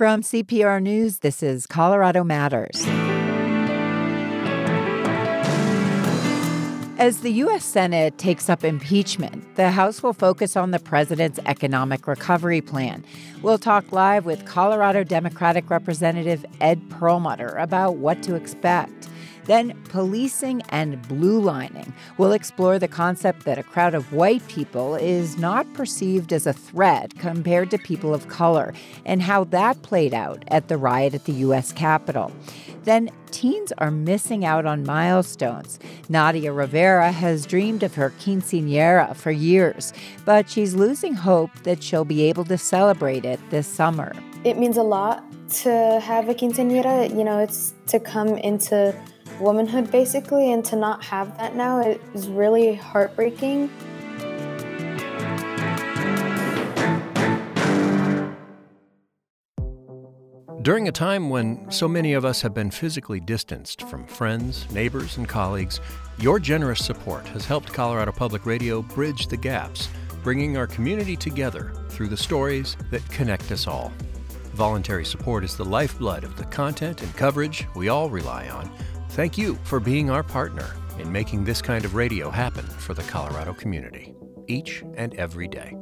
From CPR News, this is Colorado Matters. As the U.S. Senate takes up impeachment, the House will focus on the president's economic recovery plan. We'll talk live with Colorado Democratic Representative Ed Perlmutter about what to expect. Then, policing and blue lining. We'll explore the concept that a crowd of white people is not perceived as a threat compared to people of color, and how that played out at the riot at the U.S. Capitol. Then, teens are missing out on milestones. Nadia Rivera has dreamed of her quinceanera for years, but she's losing hope that she'll be able to celebrate it this summer. It means a lot to have a quinceanera. You know, it's to come into womanhood basically, and to not have that now is really heartbreaking. During a time when so many of us have been physically distanced from friends, neighbors, and colleagues, your generous support has helped Colorado Public Radio bridge the gaps, bringing our community together through the stories that connect us all. Voluntary support is the lifeblood of the content and coverage we all rely on. Thank you for being our partner in making this kind of radio happen for the Colorado community, each and every day.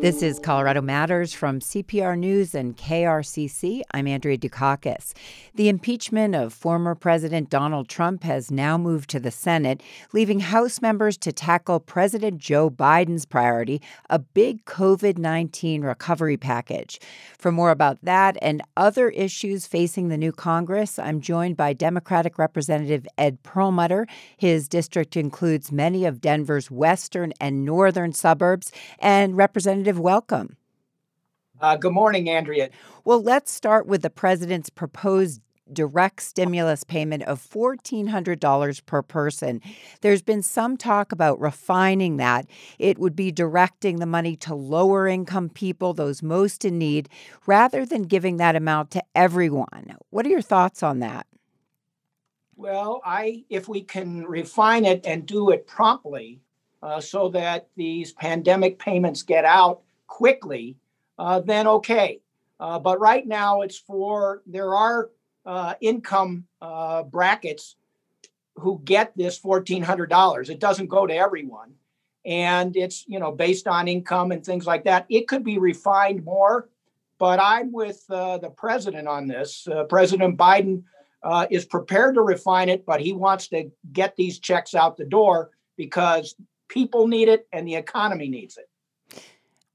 This is Colorado Matters from CPR News and KRCC. I'm Andrea Dukakis. The impeachment of former President Donald Trump has now moved to the Senate, leaving House members to tackle President Joe Biden's priority, a big COVID 19 recovery package. For more about that and other issues facing the new Congress, I'm joined by Democratic Representative Ed Perlmutter. His district includes many of Denver's western and northern suburbs, and Representative welcome. Uh, good morning, Andrea. Well, let's start with the president's proposed direct stimulus payment of $1,400 per person. There's been some talk about refining that. It would be directing the money to lower income people, those most in need, rather than giving that amount to everyone. What are your thoughts on that? Well, I if we can refine it and do it promptly uh, so that these pandemic payments get out quickly, uh, then okay. Uh, but right now, it's for there are uh, income uh, brackets who get this fourteen hundred dollars. It doesn't go to everyone, and it's you know based on income and things like that. It could be refined more, but I'm with uh, the president on this. President Biden is prepared to refine it, but he wants to get these checks out the door because people need it and the economy needs it.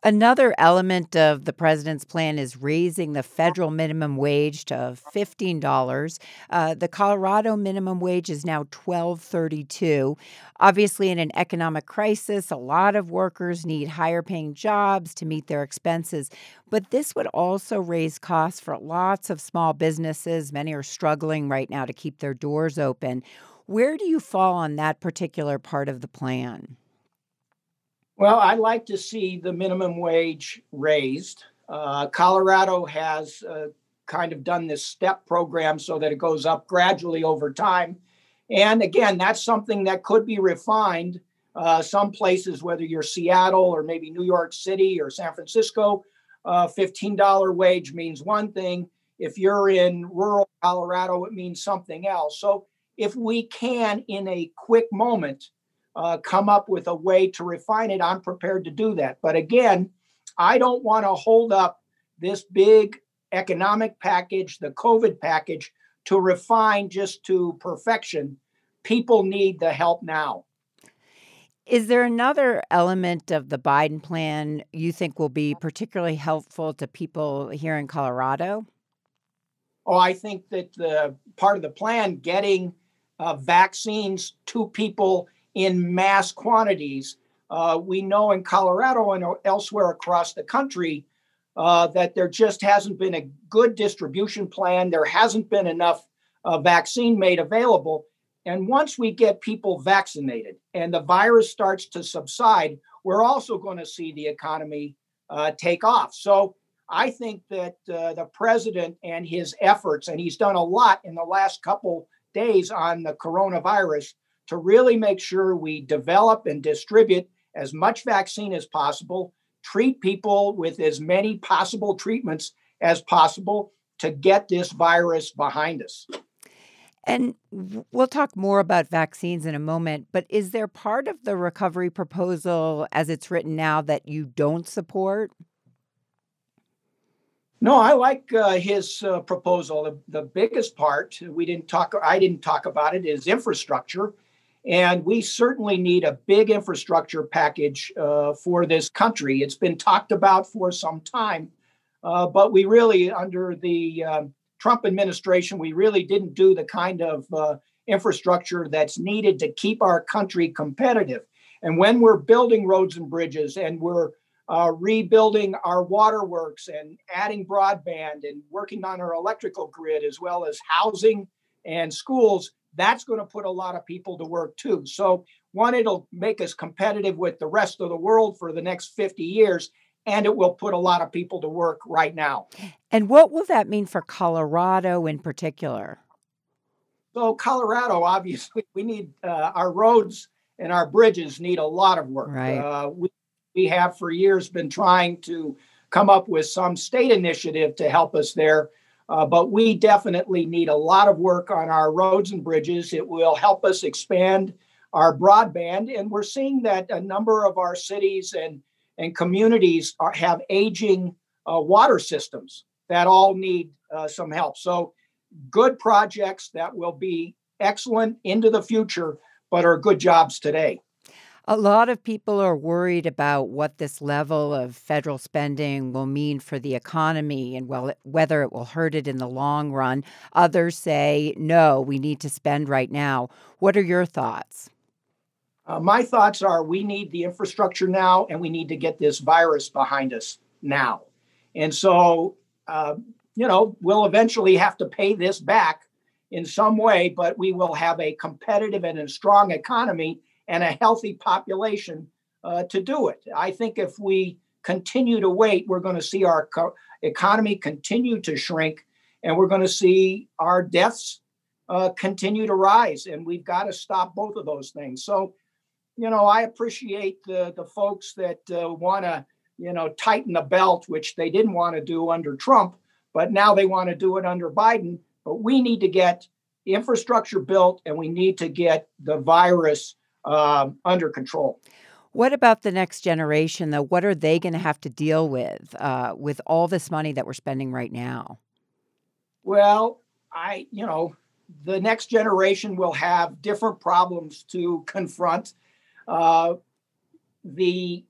Another element of the president's plan is raising the federal minimum wage to $15. Uh, the Colorado minimum wage is now $12.32. Obviously, in an economic crisis, a lot of workers need higher paying jobs to meet their expenses. But this would also raise costs for lots of small businesses. Many are struggling right now to keep their doors open. Where do you fall on that particular part of the plan? Well, I'd like to see the minimum wage raised. Uh, Colorado has uh, kind of done this step program so that it goes up gradually over time. And again, that's something that could be refined. Uh, some places, whether you're Seattle or maybe New York City or San Francisco, uh, $15 wage means one thing. If you're in rural Colorado, it means something else. So if we can, in a quick moment, uh, come up with a way to refine it, I'm prepared to do that. But again, I don't want to hold up this big economic package, the COVID package, to refine just to perfection. People need the help now. Is there another element of the Biden plan you think will be particularly helpful to people here in Colorado? Oh, I think that the part of the plan getting uh, vaccines to people in mass quantities. Uh, we know in Colorado and elsewhere across the country uh, that there just hasn't been a good distribution plan. There hasn't been enough uh, vaccine made available. And once we get people vaccinated and the virus starts to subside, we're also going to see the economy uh, take off. So I think that uh, the president and his efforts, and he's done a lot in the last couple days on the coronavirus, to really make sure we develop and distribute as much vaccine as possible, treat people with as many possible treatments as possible to get this virus behind us. And we'll talk more about vaccines in a moment, but is there part of the recovery proposal as it's written now that you don't support? No, I like uh, his uh, proposal. The, the, biggest part we didn't talk. I didn't talk about it is infrastructure, and we certainly need a big infrastructure package uh, for this country. It's been talked about for some time, uh, but we really, under the um, Trump administration, we really didn't do the kind of uh, infrastructure that's needed to keep our country competitive. And when we're building roads and bridges and we're uh, rebuilding our waterworks and adding broadband and working on our electrical grid as well as housing and schools, that's going to put a lot of people to work too. So, one, it'll make us competitive with the rest of the world for the next 50 years and it will put a lot of people to work right now. And what will that mean for Colorado in particular? So, Colorado, obviously, we need uh, our roads and our bridges need a lot of work. Right. Uh, we, we have for years been trying to come up with some state initiative to help us there. Uh, but we definitely need a lot of work on our roads and bridges. It will help us expand our broadband. And we're seeing that a number of our cities and and communities are, have aging uh, water systems that all need uh, some help. So, good projects that will be excellent into the future, but are good jobs today. A lot of people are worried about what this level of federal spending will mean for the economy and well, whether it will hurt it in the long run. Others say, no, we need to spend right now. What are your thoughts? Uh, my thoughts are we need the infrastructure now and we need to get this virus behind us now. And so, uh, you know, we'll eventually have to pay this back in some way, but we will have a competitive and a strong economy and a healthy population uh, to do it. I think if we continue to wait, we're going to see our co- economy continue to shrink and we're going to see our deaths uh, continue to rise. And we've got to stop both of those things. So, you know, I appreciate the the folks that uh, want to, you know, tighten the belt, which they didn't want to do under Trump, but now they want to do it under Biden. But we need to get infrastructure built, and we need to get the virus um, under control. What about the next generation, though? What are they going to have to deal with uh, with all this money that we're spending right now? Well, I, you know, the next generation will have different problems to confront uh, the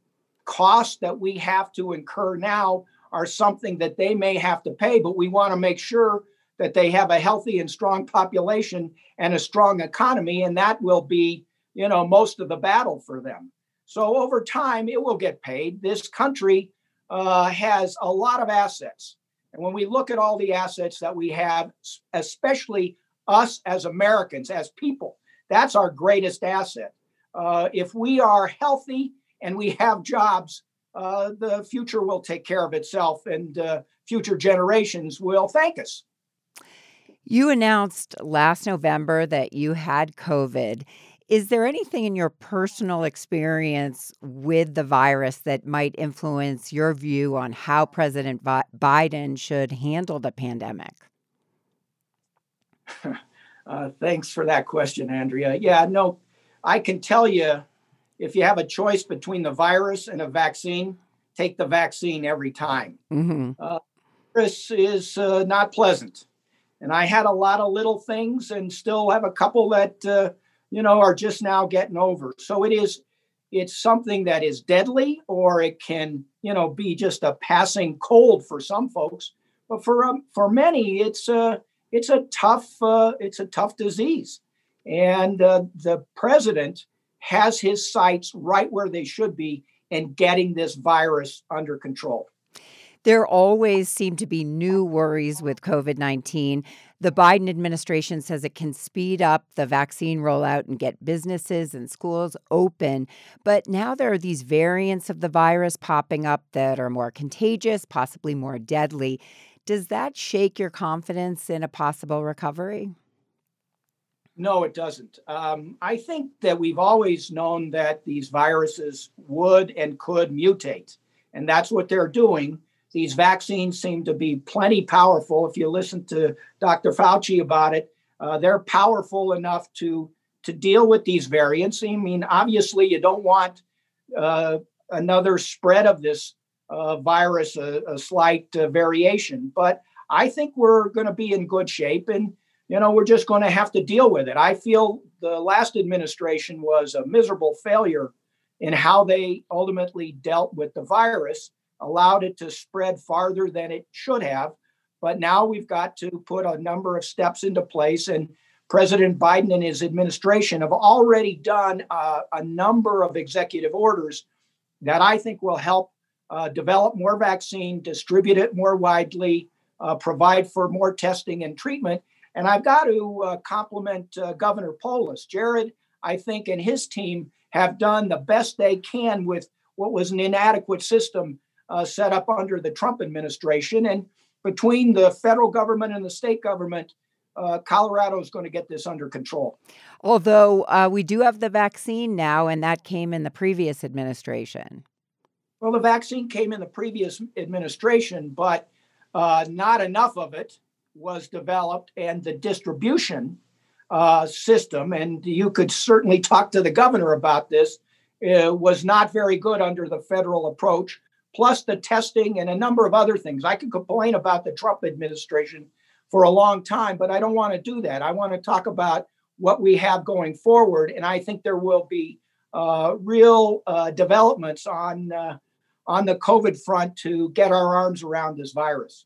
costs that we have to incur now are something that they may have to pay, but we want to make sure that they have a healthy and strong population and a strong economy, and that will be, you know, most of the battle for them. So over time, it will get paid. This country uh, has a lot of assets, and when we look at all the assets that we have, especially us as Americans, as people, that's our greatest asset uh, if we are healthy and we have jobs, uh, the future will take care of itself and uh, future generations will thank us. You announced last November that you had COVID. Is there anything in your personal experience with the virus that might influence your view on how President Biden should handle the pandemic? uh, thanks for that question, Andrea. Yeah, no, I can tell you if you have a choice between the virus and a vaccine, take the vaccine every time. Mm-hmm. Uh, virus is uh, not pleasant. And I had a lot of little things and still have a couple that, uh, you know, are just now getting over. So it is, it's something that is deadly or it can, you know, be just a passing cold for some folks. But for, um, for many, it's a, it's a tough, uh, it's a tough disease. And uh, the president has his sights right where they should be in getting this virus under control. There always seem to be new worries with COVID 19. The Biden administration says it can speed up the vaccine rollout and get businesses and schools open. But now there are these variants of the virus popping up that are more contagious, possibly more deadly. Does that shake your confidence in a possible recovery? No, it doesn't. Um, I think that we've always known that these viruses would and could mutate, and that's what they're doing. These vaccines seem to be plenty powerful. If you listen to Dr. Fauci about it, uh, they're powerful enough to to deal with these variants. I mean, obviously, you don't want uh, another spread of this uh, virus, a, a slight uh, variation, but I think we're going to be in good shape, and you know, we're just going to have to deal with it. I feel the last administration was a miserable failure in how they ultimately dealt with the virus, allowed it to spread farther than it should have. But now we've got to put a number of steps into place. And President Biden and his administration have already done uh, a number of executive orders that I think will help uh, develop more vaccine, distribute it more widely, uh, provide for more testing and treatment. And I've got to uh, compliment uh, Governor Polis. Jared, I think, and his team have done the best they can with what was an inadequate system uh, set up under the Trump administration. And between the federal government and the state government, uh, Colorado is going to get this under control. Although uh, we do have the vaccine now, and that came in the previous administration. Well, the vaccine came in the previous administration, but uh, not enough of it was developed and the distribution uh, system, and you could certainly talk to the governor about this, uh, was not very good under the federal approach, plus the testing and a number of other things. I could complain about the Trump administration for a long time, but I don't want to do that. I want to talk about what we have going forward, and I think there will be uh, real uh, developments on uh, on the COVID front to get our arms around this virus.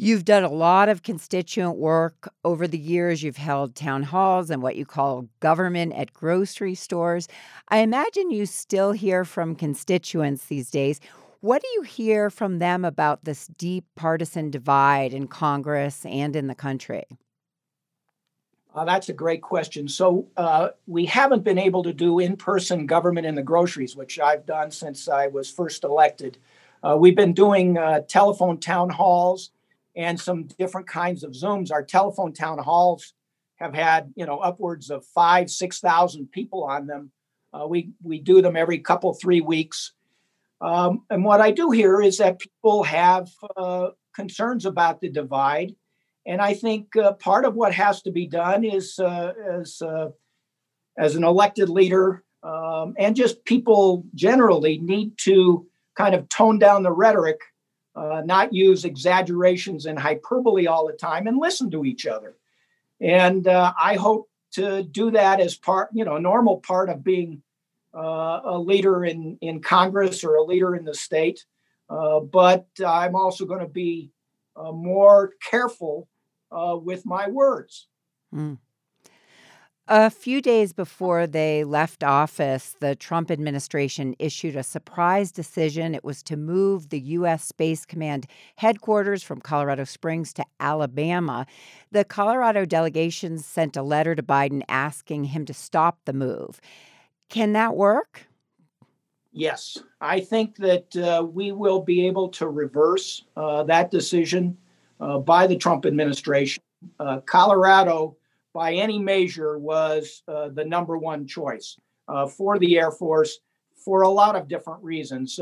You've done a lot of constituent work over the years. You've held town halls and what you call government at grocery stores. I imagine you still hear from constituents these days. What do you hear from them about this deep partisan divide in Congress and in the country? Uh, that's a great question. So, uh, we haven't been able to do in person government in the groceries, which I've done since I was first elected. Uh, we've been doing uh, telephone town halls and some different kinds of Zooms. Our telephone town halls have had, you know, upwards of five, 6,000 people on them. Uh, we, we do them every couple, three weeks. Um, and what I do here is that people have uh, concerns about the divide. And I think uh, part of what has to be done is uh, as, uh, as an elected leader um, and just people generally need to kind of tone down the rhetoric uh, not use exaggerations and hyperbole all the time, and listen to each other. And uh, I hope to do that as part, you know, a normal part of being uh, a leader in in Congress or a leader in the state. Uh, but I'm also going to be uh, more careful uh, with my words. Mm. A few days before they left office, the Trump administration issued a surprise decision. It was to move the U.S. Space Command headquarters from Colorado Springs to Alabama. The Colorado delegation sent a letter to Biden asking him to stop the move. Can that work? Yes. I think that uh, we will be able to reverse uh, that decision uh, by the Trump administration. Uh, Colorado by any measure, was uh, the number one choice uh, for the Air Force for a lot of different reasons.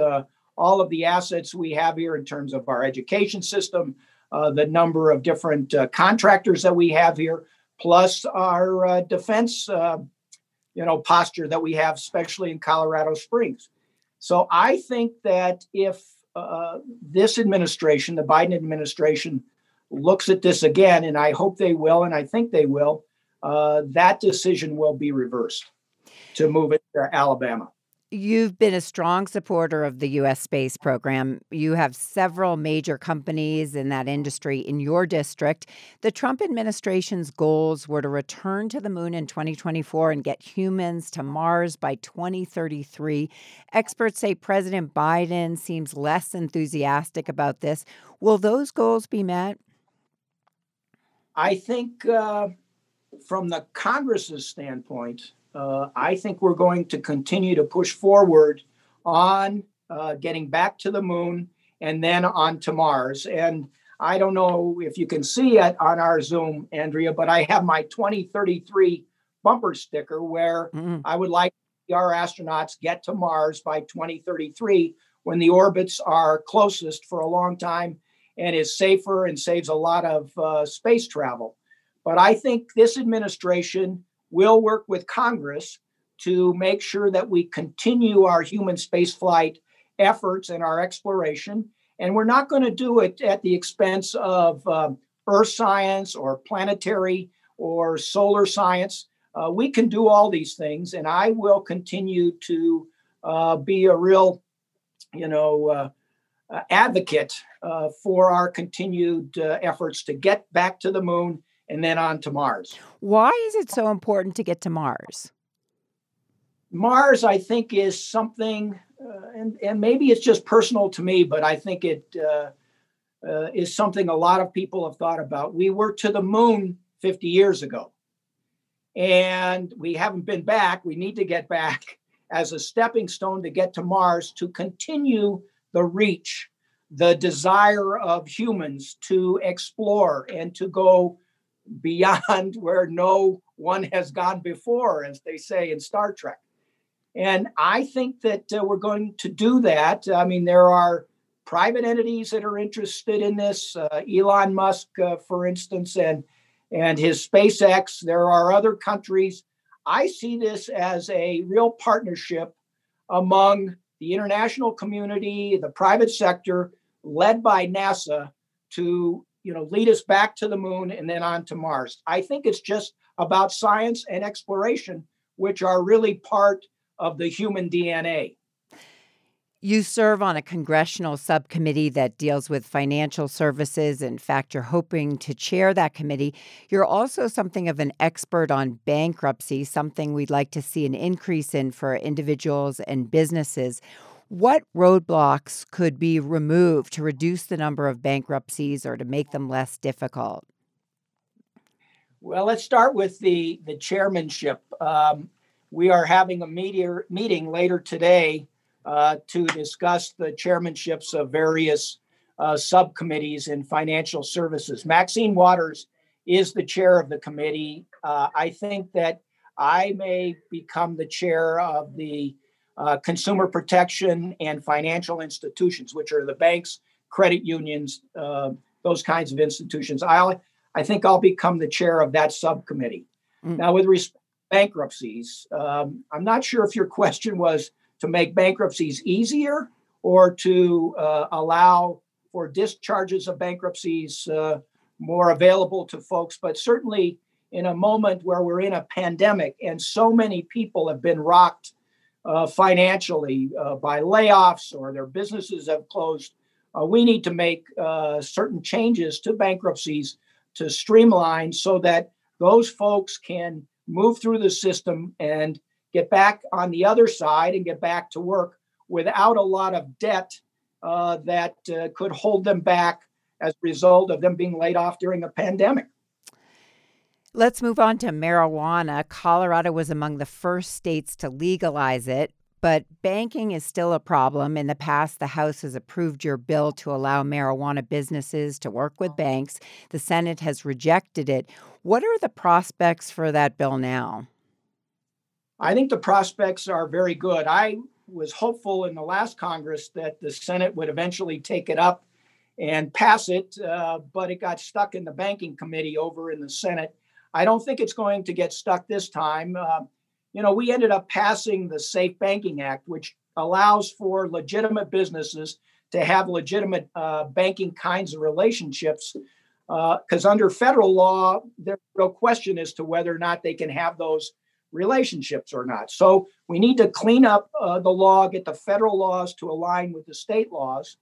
All of the assets we have here in terms of our education system, the number of different contractors that we have here, plus our defense, you know, posture that we have, especially in Colorado Springs. So I think that if this administration, the Biden administration, looks at this again, and I hope they will, and I think they will, uh, that decision will be reversed to move it to Alabama. You've been a strong supporter of the U.S. space program. You have several major companies in that industry in your district. The Trump administration's goals were to return to the moon in 2024 and get humans to Mars by 2033. Experts say President Biden seems less enthusiastic about this. Will those goals be met? I think uh, from the Congress's standpoint, uh, I think we're going to continue to push forward on uh, getting back to the moon and then on to Mars. And I don't know if you can see it on our Zoom, Andrea, but I have my 2033 bumper sticker where mm-hmm. I would like our astronauts get to Mars by 2033 when the orbits are closest for a long time and is safer and saves a lot of uh, space travel. But I think this administration will work with Congress to make sure that we continue our human spaceflight efforts and our exploration. And we're not going to do it at the expense of um, earth science or planetary or solar science. Uh, we can do all these things, and I will continue to uh, be a real, you know, uh, advocate uh, for our continued uh, efforts to get back to the moon and then on to Mars. Why is it so important to get to Mars? Mars, I think, is something, uh, and, and maybe it's just personal to me, but I think it uh, uh, is something a lot of people have thought about. We were to the moon 50 years ago, and we haven't been back. We need to get back as a stepping stone to get to Mars to continue the reach, the desire of humans to explore and to go beyond where no one has gone before, as they say in Star Trek. And I think that uh, we're going to do that. I mean, there are private entities that are interested in this. Uh, Elon Musk, uh, for instance, and and his SpaceX. There are other countries. I see this as a real partnership among the international community, the private sector, led by NASA, to you know lead us back to the moon and then on to Mars. I think it's just about science and exploration, which are really part of the human DNA. You serve on a congressional subcommittee that deals with financial services. In fact, you're hoping to chair that committee. You're also something of an expert on bankruptcy, something we'd like to see an increase in for individuals and businesses. What roadblocks could be removed to reduce the number of bankruptcies or to make them less difficult? Well, let's start with the the chairmanship. Um, we are having a media, meeting later today uh, to discuss the chairmanships of various uh, subcommittees in financial services. Maxine Waters is the chair of the committee. Uh, I think that I may become the chair of the uh, consumer protection and financial institutions, which are the banks, credit unions, uh, those kinds of institutions. i I think I'll become the chair of that subcommittee. Mm. Now, with respect bankruptcies. Um, I'm not sure if your question was to make bankruptcies easier or to uh, allow for discharges of bankruptcies uh, more available to folks, but certainly in a moment where we're in a pandemic and so many people have been rocked uh, financially uh, by layoffs or their businesses have closed, uh, we need to make uh, certain changes to bankruptcies to streamline so that those folks can move through the system and get back on the other side and get back to work without a lot of debt uh, that uh, could hold them back as a result of them being laid off during a pandemic. Let's move on to marijuana. Colorado was among the first states to legalize it, but banking is still a problem. In the past, the House has approved your bill to allow marijuana businesses to work with banks. The Senate has rejected it. What are the prospects for that bill now? I think the prospects are very good. I was hopeful in the last Congress that the Senate would eventually take it up and pass it, uh, but it got stuck in the banking committee over in the Senate. I don't think it's going to get stuck this time. Uh, you know, we ended up passing the Safe Banking Act, which allows for legitimate businesses to have legitimate uh, banking kinds of relationships because uh, under federal law, there's real question as to whether or not they can have those relationships or not. So we need to clean up uh, the law, get the federal laws to align with the state laws.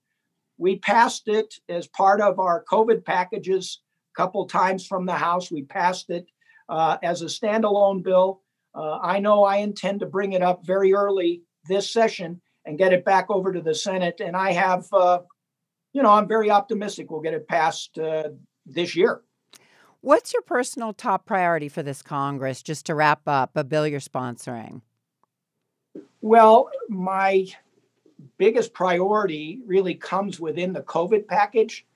We passed it as part of our COVID packages couple times from the House. We passed it uh, as a standalone bill. Uh, I know I intend to bring it up very early this session and get it back over to the Senate. And I have, uh, you know, I'm very optimistic we'll get it passed uh, this year. What's your personal top priority for this Congress, just to wrap up a bill you're sponsoring? Well, my biggest priority really comes within the COVID package.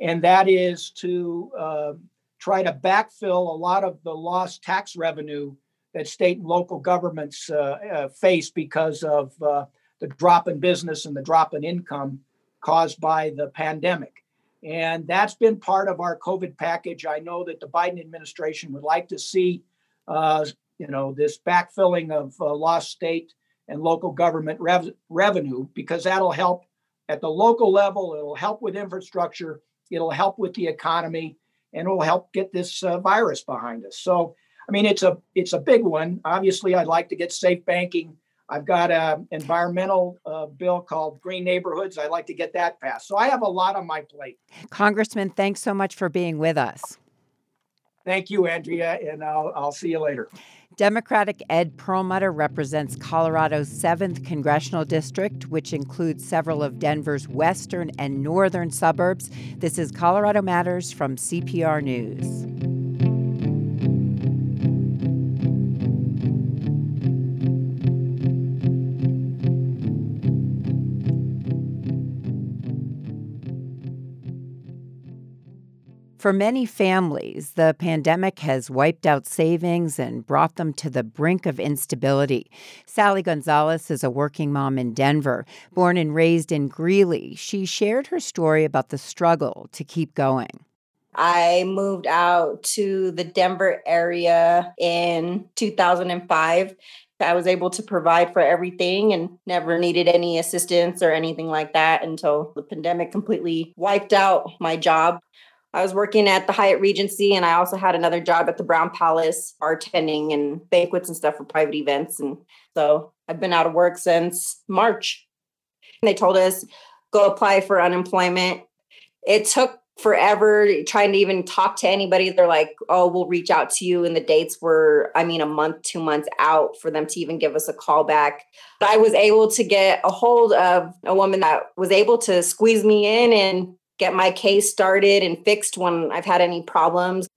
And that is to uh, try to backfill a lot of the lost tax revenue that state and local governments uh, uh, face because of uh, the drop in business and the drop in income caused by the pandemic. And that's been part of our COVID package. I know that the Biden administration would like to see, uh, you know, this backfilling of uh, lost state and local government rev- revenue because that'll help at the local level. It'll help with infrastructure. It'll help with the economy, and it'll help get this uh, virus behind us. So, I mean, it's a it's a big one. Obviously, I'd like to get safe banking I've got an environmental uh, bill called Green Neighborhoods. I'd like to get that passed. So I have a lot on my plate. Congressman, thanks so much for being with us. Thank you, Andrea, and I'll, I'll see you later. Democratic Ed Perlmutter represents Colorado's 7th congressional district, which includes several of Denver's western and northern suburbs. This is Colorado Matters from CPR News. For many families, the pandemic has wiped out savings and brought them to the brink of instability. Sally Gonzalez is a working mom in Denver. Born and raised in Greeley, she shared her story about the struggle to keep going. I moved out to the Denver area in 2005. I was able to provide for everything and never needed any assistance or anything like that until the pandemic completely wiped out my job. I was working at the Hyatt Regency and I also had another job at the Brown Palace, bartending and banquets and stuff for private events. And so I've been out of work since March. And they told us, go apply for unemployment. It took forever trying to even talk to anybody. They're like, oh, we'll reach out to you. And the dates were, I mean, a month, two months out for them to even give us a call back. But I was able to get a hold of a woman that was able to squeeze me in and get my case started and fixed when I've had any problems.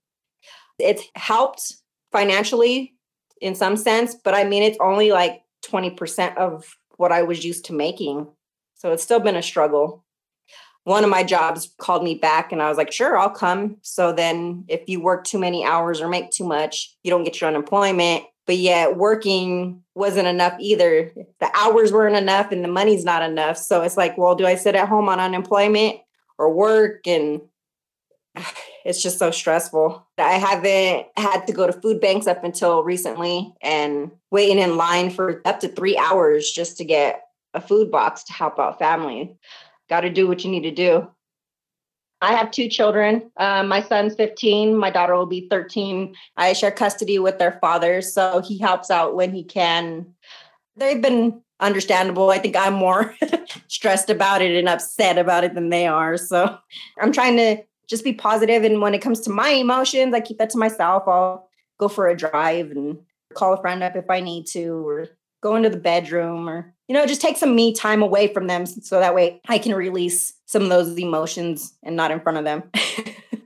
It's helped financially in some sense, but I mean, it's only like 20% of what I was used to making. So it's still been a struggle. One of my jobs called me back and I was like, sure, I'll come. So then if you work too many hours or make too much, you don't get your unemployment. But yet working wasn't enough either. The hours weren't enough and the money's not enough. So it's like, well, do I sit at home on unemployment or work and it's just so stressful. I haven't had to go to food banks up until recently and waiting in line for up to three hours just to get a food box to help out family. Got to do what you need to do. I have two children. Um, my son's 15, my daughter will be 13. I share custody with their father, so he helps out when he can. They've been understandable. I think I'm more stressed about it and upset about it than they are. So I'm trying to just be positive. And when it comes to my emotions, I keep that to myself. I'll go for a drive and call a friend up if I need to, or go into the bedroom, or, you know, just take some me time away from them so that way I can release some of those emotions and not in front of them.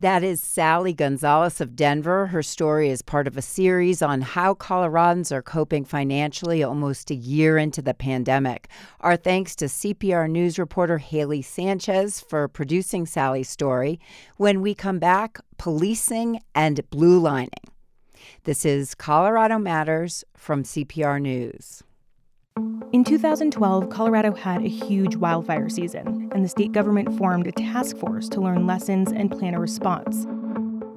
That is Sally Gonzalez of Denver. Her story is part of a series on how Coloradans are coping financially almost a year into the pandemic. Our thanks to CPR News reporter Haley Sanchez for producing Sally's story. When we come back, policing and blue lining. This is Colorado Matters from CPR News. In 2012, Colorado had a huge wildfire season, and the state government formed a task force to learn lessons and plan a response.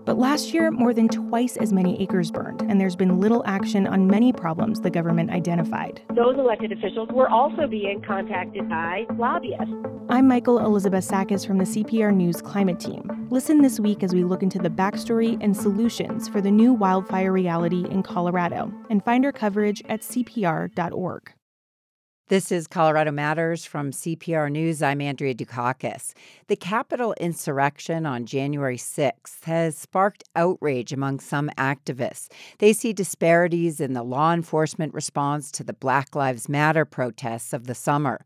But last year, more than twice as many acres burned, and there's been little action on many problems the government identified. Those elected officials were also being contacted by lobbyists. I'm Michael Elizabeth Sakas from the CPR News Climate Team. Listen this week as we look into the backstory and solutions for the new wildfire reality in Colorado, and find our coverage at cpr.org. This is Colorado Matters from CPR News. I'm Andrea Dukakis. The Capitol insurrection on January 6th has sparked outrage among some activists. They see disparities in the law enforcement response to the Black Lives Matter protests of the summer.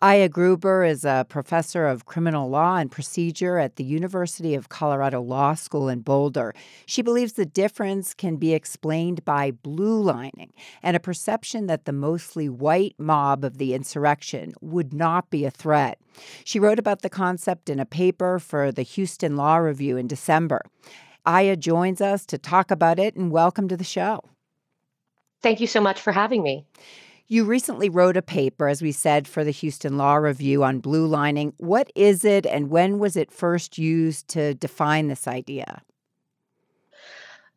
Aya Gruber is a professor of criminal law and procedure at the University of Colorado Law School in Boulder. She believes the difference can be explained by blue lining and a perception that the mostly white mob of the insurrection would not be a threat. She wrote about the concept in a paper for the Houston Law Review in December. Aya joins us to talk about it and welcome to the show. Thank you so much for having me. You recently wrote a paper, as we said, for the Houston Law Review on blue lining. What is it, and when was it first used to define this idea?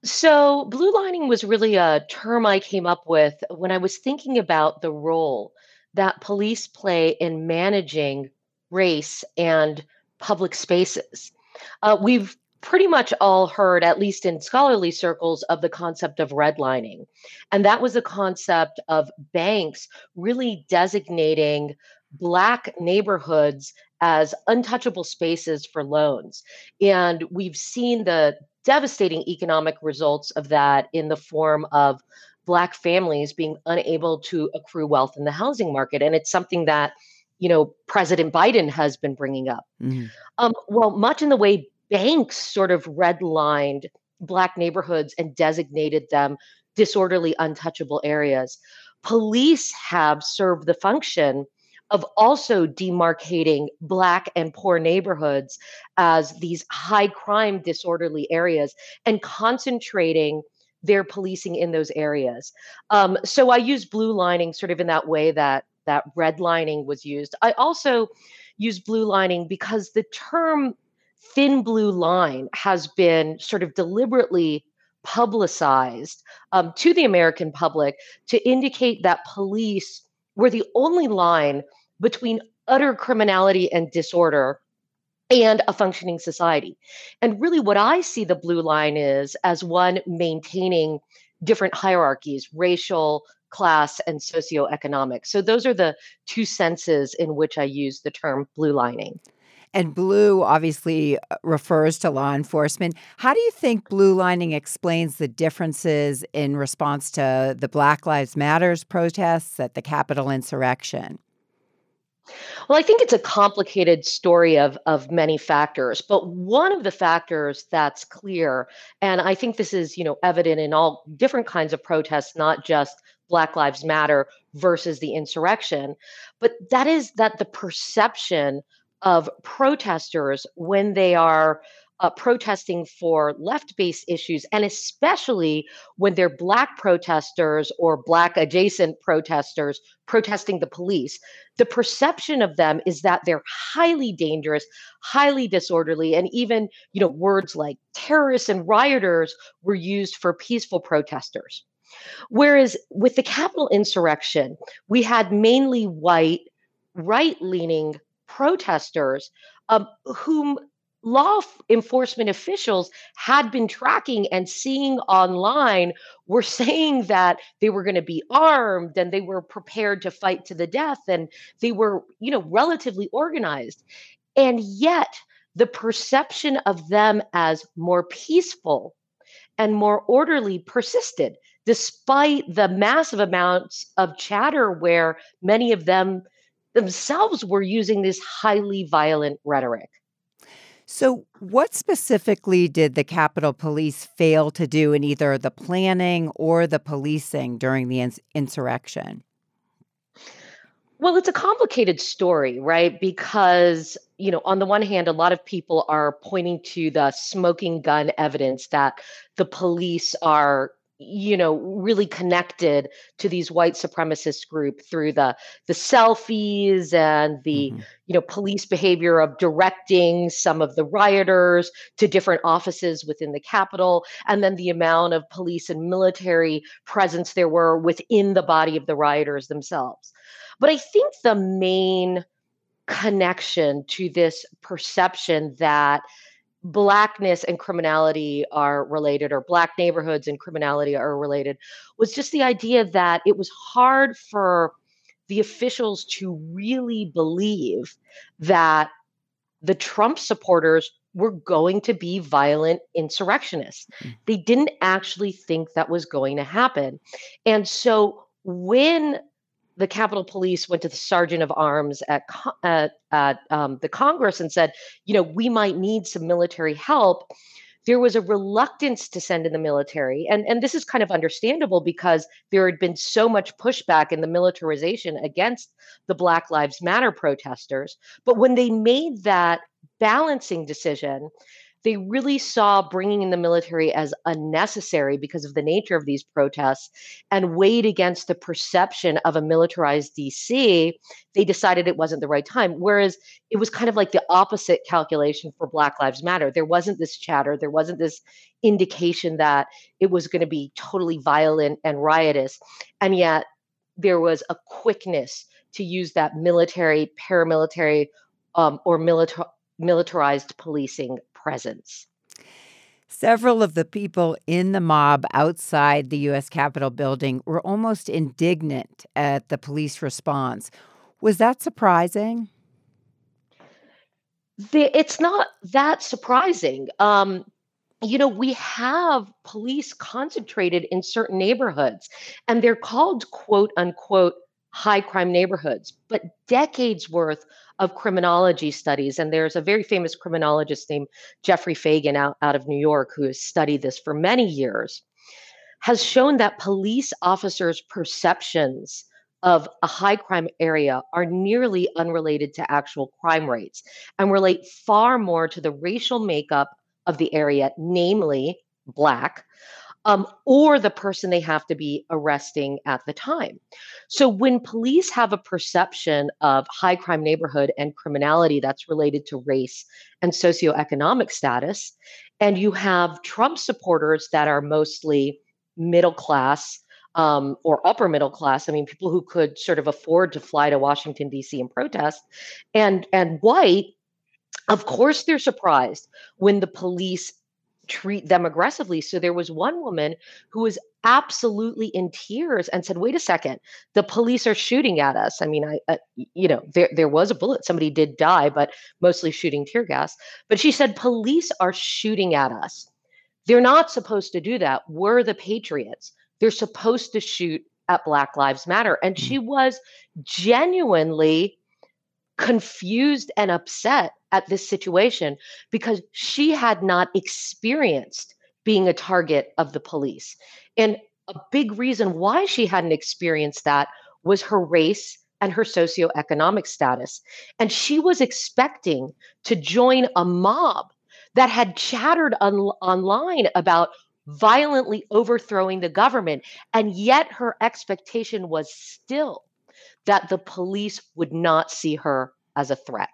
So, blue lining was really a term I came up with when I was thinking about the role that police play in managing race and public spaces. Uh, we've pretty much all heard, at least in scholarly circles, of the concept of redlining. And that was a concept of banks really designating Black neighborhoods as untouchable spaces for loans. And we've seen the devastating economic results of that in the form of Black families being unable to accrue wealth in the housing market. And it's something that you know President Biden has been bringing up. Mm-hmm. Um, well, much in the way banks sort of redlined black neighborhoods and designated them disorderly untouchable areas. Police have served the function of also demarcating black and poor neighborhoods as these high crime disorderly areas and concentrating their policing in those areas. Um, so i use blue lining sort of in that way that that redlining was used. I also use blue lining because the term thin blue line has been sort of deliberately publicized um, to the American public to indicate that police were the only line between utter criminality and disorder and a functioning society. And really, what I see the blue line is as one maintaining different hierarchies racial, class, and socioeconomic. So, those are the two senses in which I use the term blue lining. And blue obviously uh, refers to law enforcement. How do you think blue lining explains the differences in response to the Black Lives Matters protests at the Capitol insurrection? Well, I think it's a complicated story of, of many factors, but one of the factors that's clear, and I think this is, you know, evident in all different kinds of protests, not just Black Lives Matter versus the insurrection, but that is that the perception of protesters when they are uh, protesting for left based issues, and especially when they're Black protesters or Black adjacent protesters protesting the police. The perception of them is that they're highly dangerous, highly disorderly, and even you know words like terrorists and rioters were used for peaceful protesters. Whereas with the Capitol insurrection, we had mainly white, right leaning protesters um, whom law enforcement officials had been tracking and seeing online were saying that they were going to be armed and they were prepared to fight to the death and they were you know relatively organized. And yet the perception of them as more peaceful and more orderly persisted despite the massive amounts of chatter where many of them themselves were using this highly violent rhetoric. So, what specifically did the Capitol Police fail to do in either the planning or the policing during the ins- insurrection? Well, it's a complicated story, right? Because, you know, on the one hand, a lot of people are pointing to the smoking gun evidence that the police are you know really connected to these white supremacist group through the the selfies and the mm-hmm. you know police behavior of directing some of the rioters to different offices within the capitol and then the amount of police and military presence there were within the body of the rioters themselves but i think the main connection to this perception that blackness and criminality are related or black neighborhoods and criminality are related was just the idea that it was hard for the officials to really believe that the Trump supporters were going to be violent insurrectionists. Mm. They didn't actually think that was going to happen. And so when the Capitol Police went to the Sergeant of Arms at, at, at um, the Congress and said, you know, we might need some military help there was a reluctance to send in the military. And, and this is kind of understandable because there had been so much pushback in the militarization against the Black Lives Matter protesters. But when they made that balancing decision, they really saw bringing in the military as unnecessary because of the nature of these protests and weighed against the perception of a militarized DC, they decided it wasn't the right time. Whereas it was kind of like the opposite calculation for Black Lives Matter. There wasn't this chatter, there wasn't this indication that it was going to be totally violent and riotous. And yet there was a quickness to use that military, paramilitary, um, or militar- militarized policing presence. Several of the people in the mob outside the U.S. Capitol building were almost indignant at the police response. Was that surprising? The, it's not that surprising. Um, you know, we have police concentrated in certain neighborhoods, and they're called quote unquote high crime neighborhoods, but decades worth of criminology studies. And there's a very famous criminologist named Jeffrey Fagan out, out of New York who has studied this for many years, has shown that police officers' perceptions of a high crime area are nearly unrelated to actual crime rates and relate far more to the racial makeup of the area, namely Black, um, or the person they have to be arresting at the time. So when police have a perception of high crime neighborhood and criminality that's related to race and socioeconomic status, and you have Trump supporters that are mostly middle class um, or upper middle class. I mean, people who could sort of afford to fly to Washington D.C. and protest, and and white. Of course, they're surprised when the police treat them aggressively. So there was one woman who was absolutely in tears and said, "Wait a second, the police are shooting at us." I mean, I, uh, you know, there there was a bullet. Somebody did die, but mostly shooting tear gas. But she said, "Police are shooting at us. They're not supposed to do that. We're the patriots. They're supposed to shoot at Black Lives Matter." And she mm. was genuinely confused and upset at this situation because she had not experienced being a target of the police. And a big reason why she hadn't experienced that was her race and her socioeconomic status. And she was expecting to join a mob that had chattered on- online about violently overthrowing the government. And yet her expectation was still that the police would not see her as a threat.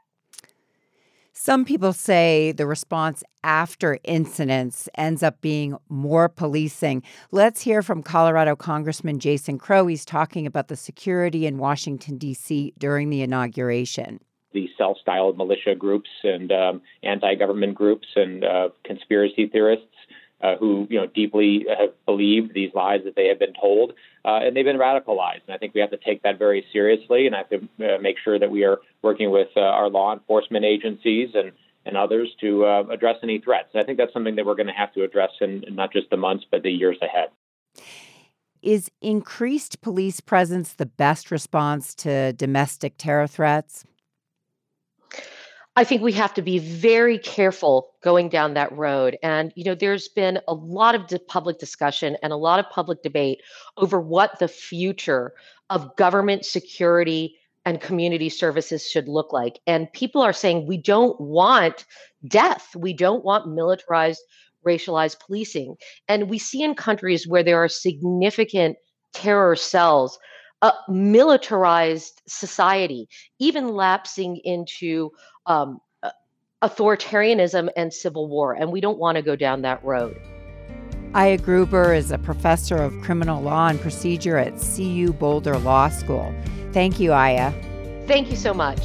Some people say the response after incidents ends up being more policing. Let's hear from Colorado Congressman Jason Crow. He's talking about the security in Washington, D.C. during the inauguration. The self styled militia groups and um, anti government groups and uh, conspiracy theorists uh, who you know deeply have believed these lies that they have been told, uh, and they've been radicalized. And I think we have to take that very seriously, and I have to uh, make sure that we are working with uh, our law enforcement agencies and and others to uh, address any threats. And I think that's something that we're going to have to address in, in not just the months but the years ahead. Is increased police presence the best response to domestic terror threats? I think we have to be very careful going down that road. And, you know, there's been a lot of public discussion and a lot of public debate over what the future of government security and community services should look like. And people are saying we don't want death, we don't want militarized, racialized policing. And we see in countries where there are significant terror cells. A militarized society, even lapsing into um, authoritarianism and civil war, and we don't want to go down that road. Aya Gruber is a professor of criminal law and procedure at CU Boulder Law School. Thank you, Aya. Thank you so much.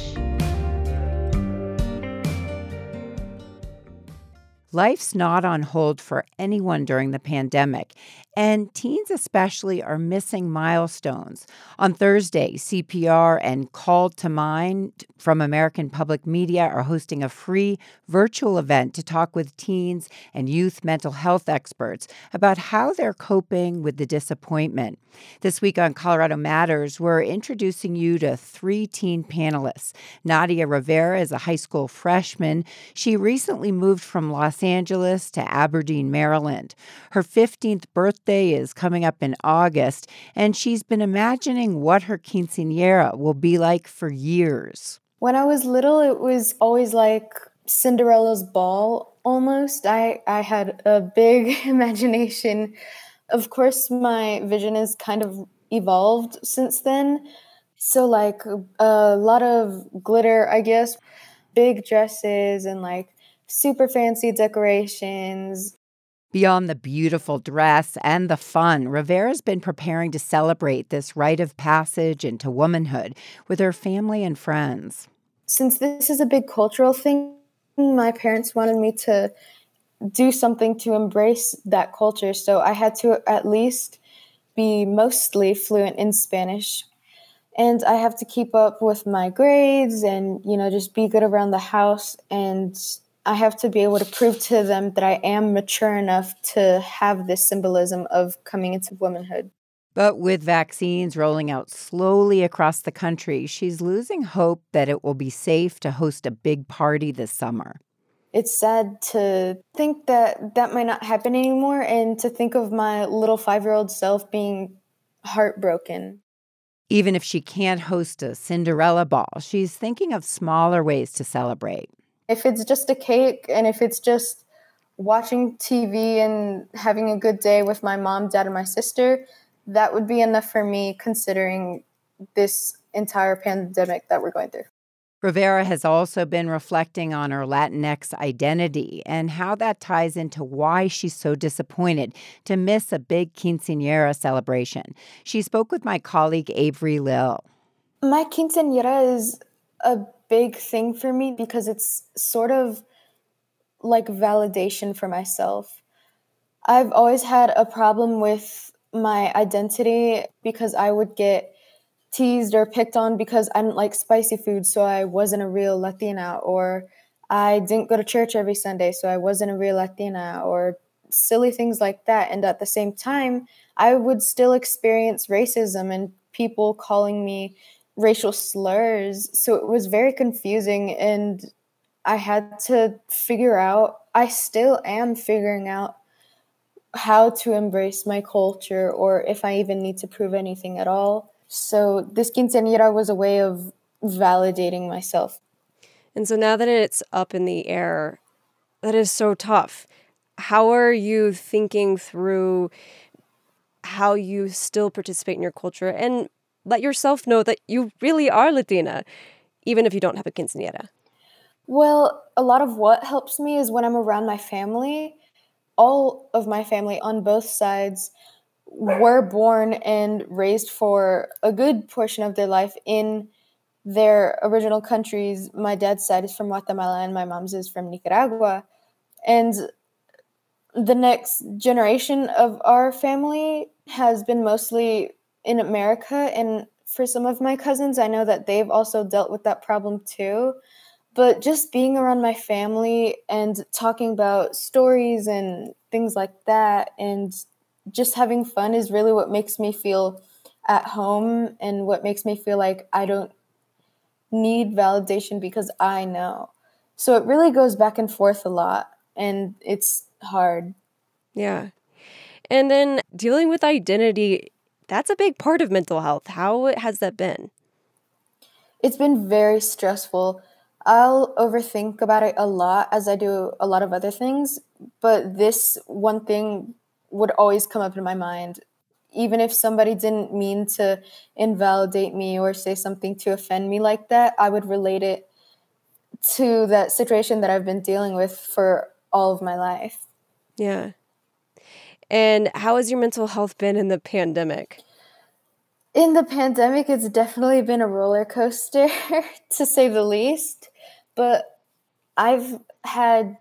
Life's not on hold for anyone during the pandemic, And teens, especially, are missing milestones. On Thursday, CPR and Call to Mind from American Public Media are hosting a free virtual event to talk with teens and youth mental health experts about how they're coping with the disappointment. This week on Colorado Matters, we're introducing you to three teen panelists. Nadia Rivera is a high school freshman. She recently moved from Los Angeles to Aberdeen, Maryland. Her 15th birthday is coming up in August, and she's been imagining what her quinceanera will be like for years. When I was little, it was always like Cinderella's ball almost. I, I had a big imagination. Of course, my vision has kind of evolved since then. So, like a lot of glitter, I guess, big dresses, and like super fancy decorations. Beyond the beautiful dress and the fun, Rivera's been preparing to celebrate this rite of passage into womanhood with her family and friends. Since this is a big cultural thing, my parents wanted me to do something to embrace that culture. So I had to at least be mostly fluent in Spanish. And I have to keep up with my grades and, you know, just be good around the house and I have to be able to prove to them that I am mature enough to have this symbolism of coming into womanhood. But with vaccines rolling out slowly across the country, she's losing hope that it will be safe to host a big party this summer. It's sad to think that that might not happen anymore and to think of my little five year old self being heartbroken. Even if she can't host a Cinderella ball, she's thinking of smaller ways to celebrate. If it's just a cake and if it's just watching TV and having a good day with my mom, dad, and my sister, that would be enough for me considering this entire pandemic that we're going through. Rivera has also been reflecting on her Latinx identity and how that ties into why she's so disappointed to miss a big quinceanera celebration. She spoke with my colleague Avery Lill. My quinceanera is a big thing for me because it's sort of like validation for myself. I've always had a problem with my identity because I would get teased or picked on because I didn't like spicy food, so I wasn't a real Latina, or I didn't go to church every Sunday, so I wasn't a real Latina, or silly things like that. And at the same time, I would still experience racism and people calling me racial slurs. So it was very confusing and I had to figure out, I still am figuring out how to embrace my culture or if I even need to prove anything at all. So this quinceañera was a way of validating myself. And so now that it's up in the air, that is so tough. How are you thinking through how you still participate in your culture and let yourself know that you really are Latina, even if you don't have a quinceanera? Well, a lot of what helps me is when I'm around my family. All of my family on both sides were born and raised for a good portion of their life in their original countries. My dad's side is from Guatemala and my mom's is from Nicaragua. And the next generation of our family has been mostly in America. And for some of my cousins, I know that they've also dealt with that problem too. But just being around my family and talking about stories and things like that, and just having fun is really what makes me feel at home and what makes me feel like I don't need validation because I know. So it really goes back and forth a lot, and it's hard. Yeah. And then dealing with identity that's a big part of mental health. How has that been? It's been very stressful. I'll overthink about it a lot as I do a lot of other things, but this one thing would always come up in my mind. Even if somebody didn't mean to invalidate me or say something to offend me like that, I would relate it to that situation that I've been dealing with for all of my life. Yeah. And how has your mental health been in the pandemic? In the pandemic, it's definitely been a roller coaster, to say the least. But I've had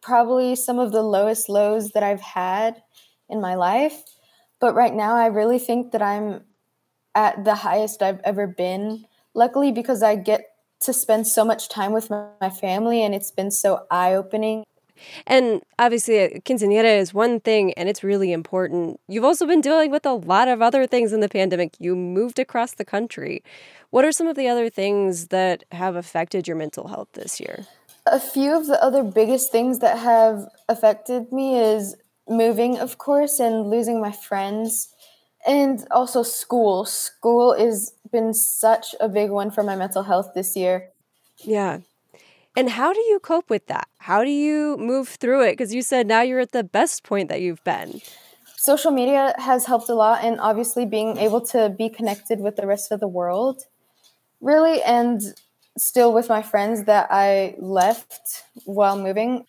probably some of the lowest lows that I've had in my life. But right now, I really think that I'm at the highest I've ever been. Luckily, because I get to spend so much time with my family and it's been so eye opening. And obviously, uh, quinceañera is one thing and it's really important. You've also been dealing with a lot of other things in the pandemic. You moved across the country. What are some of the other things that have affected your mental health this year? A few of the other biggest things that have affected me is moving, of course, and losing my friends. And also school. School has been such a big one for my mental health this year. Yeah. And how do you cope with that? How do you move through it? Because you said now you're at the best point that you've been. Social media has helped a lot, and obviously being able to be connected with the rest of the world, really, and still with my friends that I left while moving.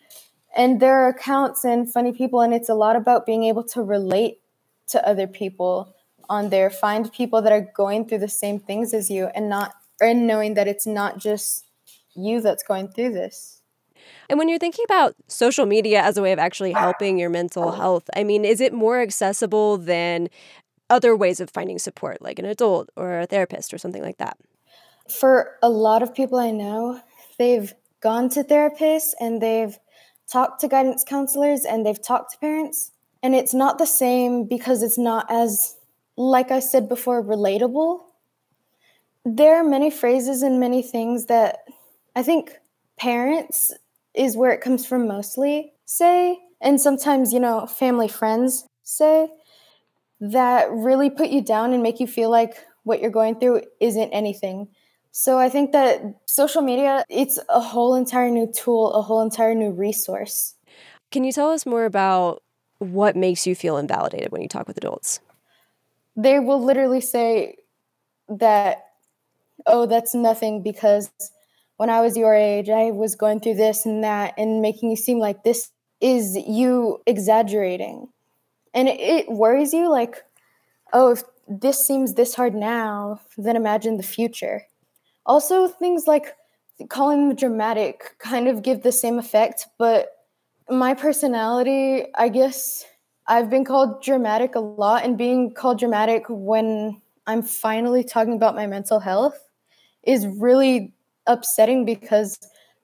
And there are accounts and funny people, and it's a lot about being able to relate to other people on there. Find people that are going through the same things as you, and not and knowing that it's not just you that's going through this. And when you're thinking about social media as a way of actually helping your mental oh. health, I mean, is it more accessible than other ways of finding support, like an adult or a therapist or something like that? For a lot of people I know, they've gone to therapists and they've talked to guidance counselors and they've talked to parents. And it's not the same because it's not as, like I said before, relatable. There are many phrases and many things that I think parents is where it comes from mostly, say, and sometimes, you know, family friends say that really put you down and make you feel like what you're going through isn't anything. So I think that social media, it's a whole entire new tool, a whole entire new resource. Can you tell us more about what makes you feel invalidated when you talk with adults? They will literally say that, oh, that's nothing because when I was your age, I was going through this and that and making you seem like this is you exaggerating. And it, it worries you like, oh, if this seems this hard now, then imagine the future. Also, things like calling them dramatic kind of give the same effect, but my personality, I guess I've been called dramatic a lot, and being called dramatic when I'm finally talking about my mental health is really upsetting because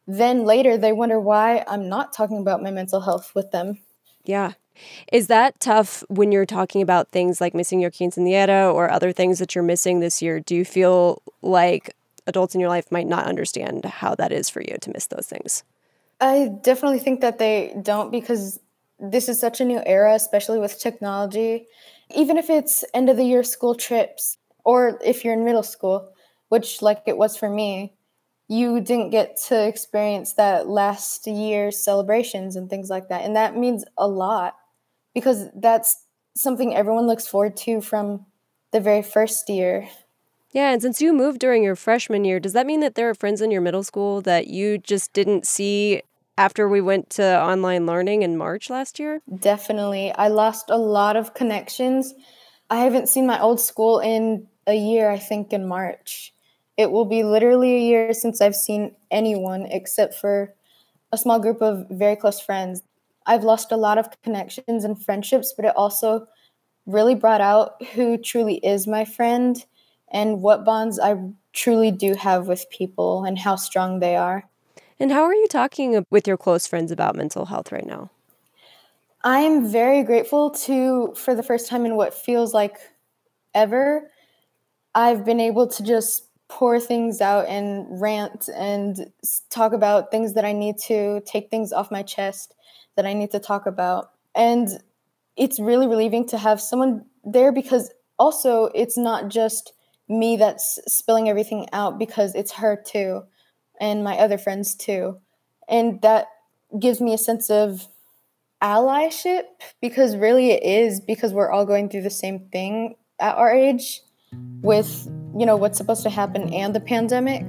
then later they wonder why I'm not talking about my mental health with them. Yeah. Is that tough when you're talking about things like missing your quinceañera or other things that you're missing this year? Do you feel like adults in your life might not understand how that is for you to miss those things? I definitely think that they don't because this is such a new era, especially with technology. Even if it's end of the year school trips or if you're in middle school, which like it was for me, you didn't get to experience that last year's celebrations and things like that. And that means a lot because that's something everyone looks forward to from the very first year. Yeah, and since you moved during your freshman year, does that mean that there are friends in your middle school that you just didn't see after we went to online learning in March last year? Definitely. I lost a lot of connections. I haven't seen my old school in a year, I think in March. It will be literally a year since I've seen anyone except for a small group of very close friends. I've lost a lot of connections and friendships, but it also really brought out who truly is my friend and what bonds I truly do have with people and how strong they are. And how are you talking with your close friends about mental health right now? I am very grateful to, for the first time in what feels like ever, I've been able to just pour things out and rant and talk about things that I need to take things off my chest that I need to talk about. And it's really relieving to have someone there because also it's not just me that's spilling everything out because it's her too and my other friends too. And that gives me a sense of allyship because really it is because we're all going through the same thing at our age with you know, what's supposed to happen and the pandemic.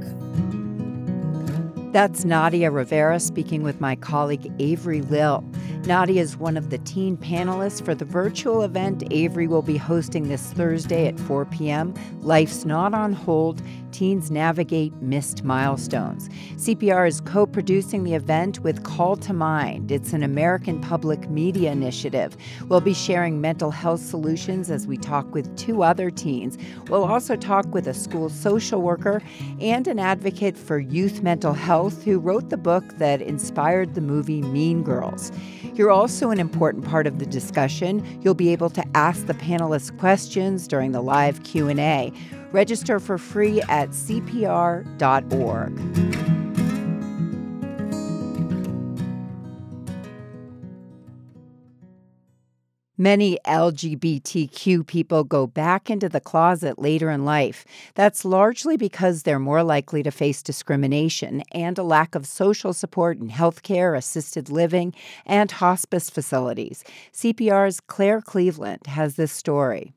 That's Nadia Rivera speaking with my colleague Avery Lill. Nadia is one of the teen panelists for the virtual event Avery will be hosting this Thursday at 4 p.m. Life's Not on Hold Teens Navigate Missed Milestones. CPR is co producing the event with Call to Mind. It's an American public media initiative. We'll be sharing mental health solutions as we talk with two other teens. We'll also talk with a school social worker and an advocate for youth mental health who wrote the book that inspired the movie Mean Girls. You're also an important part of the discussion. You'll be able to ask the panelists questions during the live Q&A. Register for free at cpr.org. Many LGBTQ people go back into the closet later in life. That's largely because they're more likely to face discrimination and a lack of social support in healthcare, assisted living, and hospice facilities. CPR's Claire Cleveland has this story.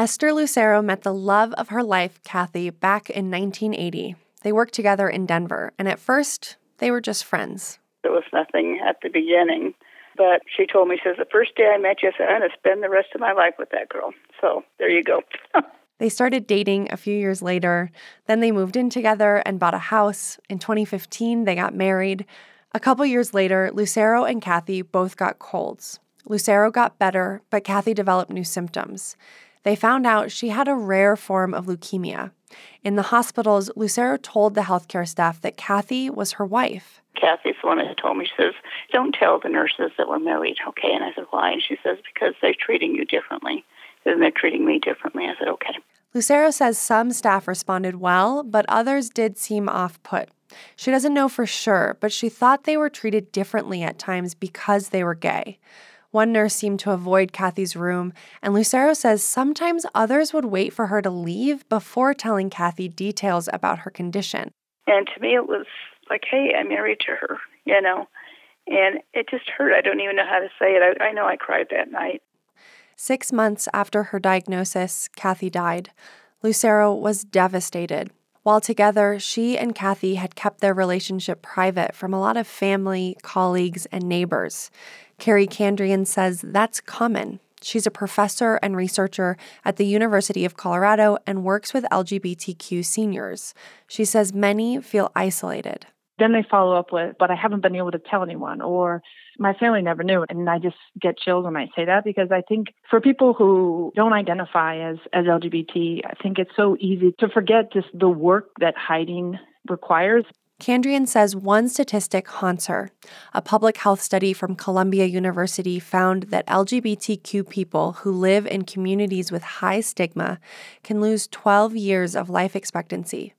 Esther Lucero met the love of her life, Kathy, back in 1980. They worked together in Denver, and at first, they were just friends. There was nothing at the beginning. But she told me, she says, the first day I met you, I said, I'm going to spend the rest of my life with that girl. So there you go. they started dating a few years later. Then they moved in together and bought a house. In 2015, they got married. A couple years later, Lucero and Kathy both got colds. Lucero got better, but Kathy developed new symptoms. They found out she had a rare form of leukemia. In the hospitals, Lucero told the healthcare staff that Kathy was her wife. Kathy's the one that told me, she says, don't tell the nurses that we're married, okay? And I said, why? And she says, because they're treating you differently. And they're treating me differently. I said, okay. Lucero says some staff responded well, but others did seem off put. She doesn't know for sure, but she thought they were treated differently at times because they were gay. One nurse seemed to avoid Kathy's room, and Lucero says sometimes others would wait for her to leave before telling Kathy details about her condition. And to me, it was like, hey, I'm married to her, you know. And it just hurt. I don't even know how to say it. I, I know I cried that night. Six months after her diagnosis, Kathy died. Lucero was devastated. While together, she and Kathy had kept their relationship private from a lot of family, colleagues, and neighbors. Carrie Candrian says that's common. She's a professor and researcher at the University of Colorado and works with LGBTQ seniors. She says many feel isolated. Then they follow up with, but I haven't been able to tell anyone, or my family never knew. And I just get chills when I say that because I think for people who don't identify as, as LGBT, I think it's so easy to forget just the work that hiding requires. Candrian says one statistic haunts her. A public health study from Columbia University found that LGBTQ people who live in communities with high stigma can lose 12 years of life expectancy.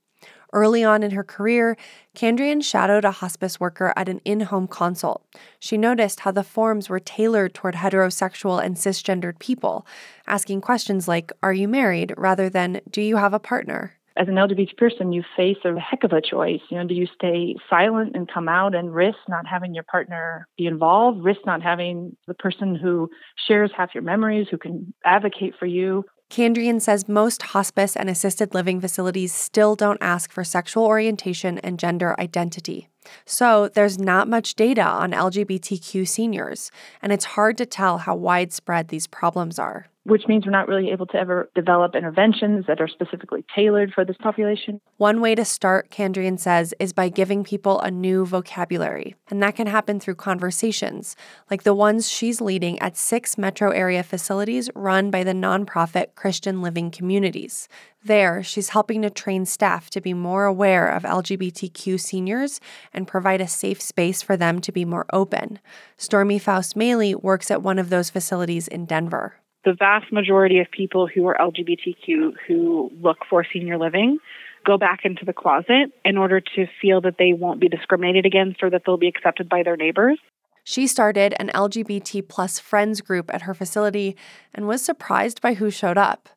Early on in her career, Candrian shadowed a hospice worker at an in home consult. She noticed how the forms were tailored toward heterosexual and cisgendered people, asking questions like, Are you married? rather than, Do you have a partner? As an LGBT person, you face a heck of a choice. You know, do you stay silent and come out and risk not having your partner be involved, risk not having the person who shares half your memories, who can advocate for you, Candrian says most hospice and assisted living facilities still don't ask for sexual orientation and gender identity. So there's not much data on LGBTQ seniors, and it's hard to tell how widespread these problems are which means we're not really able to ever develop interventions that are specifically tailored for this population. One way to start, Candrian says, is by giving people a new vocabulary. And that can happen through conversations, like the ones she's leading at six metro area facilities run by the nonprofit Christian Living Communities. There, she's helping to train staff to be more aware of LGBTQ seniors and provide a safe space for them to be more open. Stormy Faust Maley works at one of those facilities in Denver the vast majority of people who are LGBTQ who look for senior living go back into the closet in order to feel that they won't be discriminated against or that they'll be accepted by their neighbors. She started an LGBT plus friends group at her facility and was surprised by who showed up.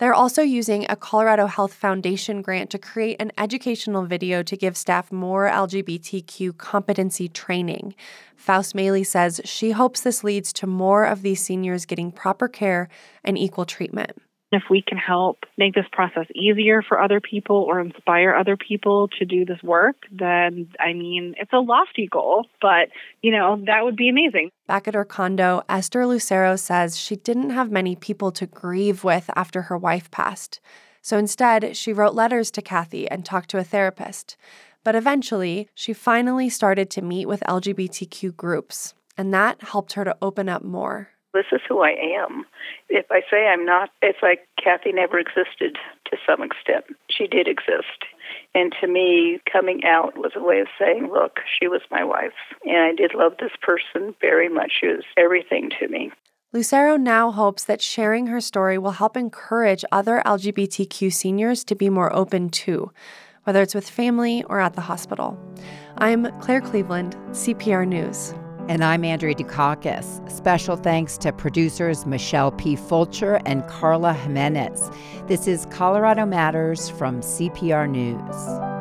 They're also using a Colorado Health Foundation grant to create an educational video to give staff more LGBTQ competency training. Faust Maley says she hopes this leads to more of these seniors getting proper care and equal treatment. If we can help make this process easier for other people or inspire other people to do this work, then I mean, it's a lofty goal, but you know, that would be amazing. Back at her condo, Esther Lucero says she didn't have many people to grieve with after her wife passed. So instead, she wrote letters to Kathy and talked to a therapist. But eventually, she finally started to meet with LGBTQ groups, and that helped her to open up more. This is who I am. If I say I'm not, it's like Kathy never existed to some extent. She did exist. And to me, coming out was a way of saying, look, she was my wife. And I did love this person very much. She was everything to me. Lucero now hopes that sharing her story will help encourage other LGBTQ seniors to be more open too, whether it's with family or at the hospital. I'm Claire Cleveland, CPR News. And I'm Andrea Dukakis. Special thanks to producers Michelle P. Fulcher and Carla Jimenez. This is Colorado Matters from CPR News.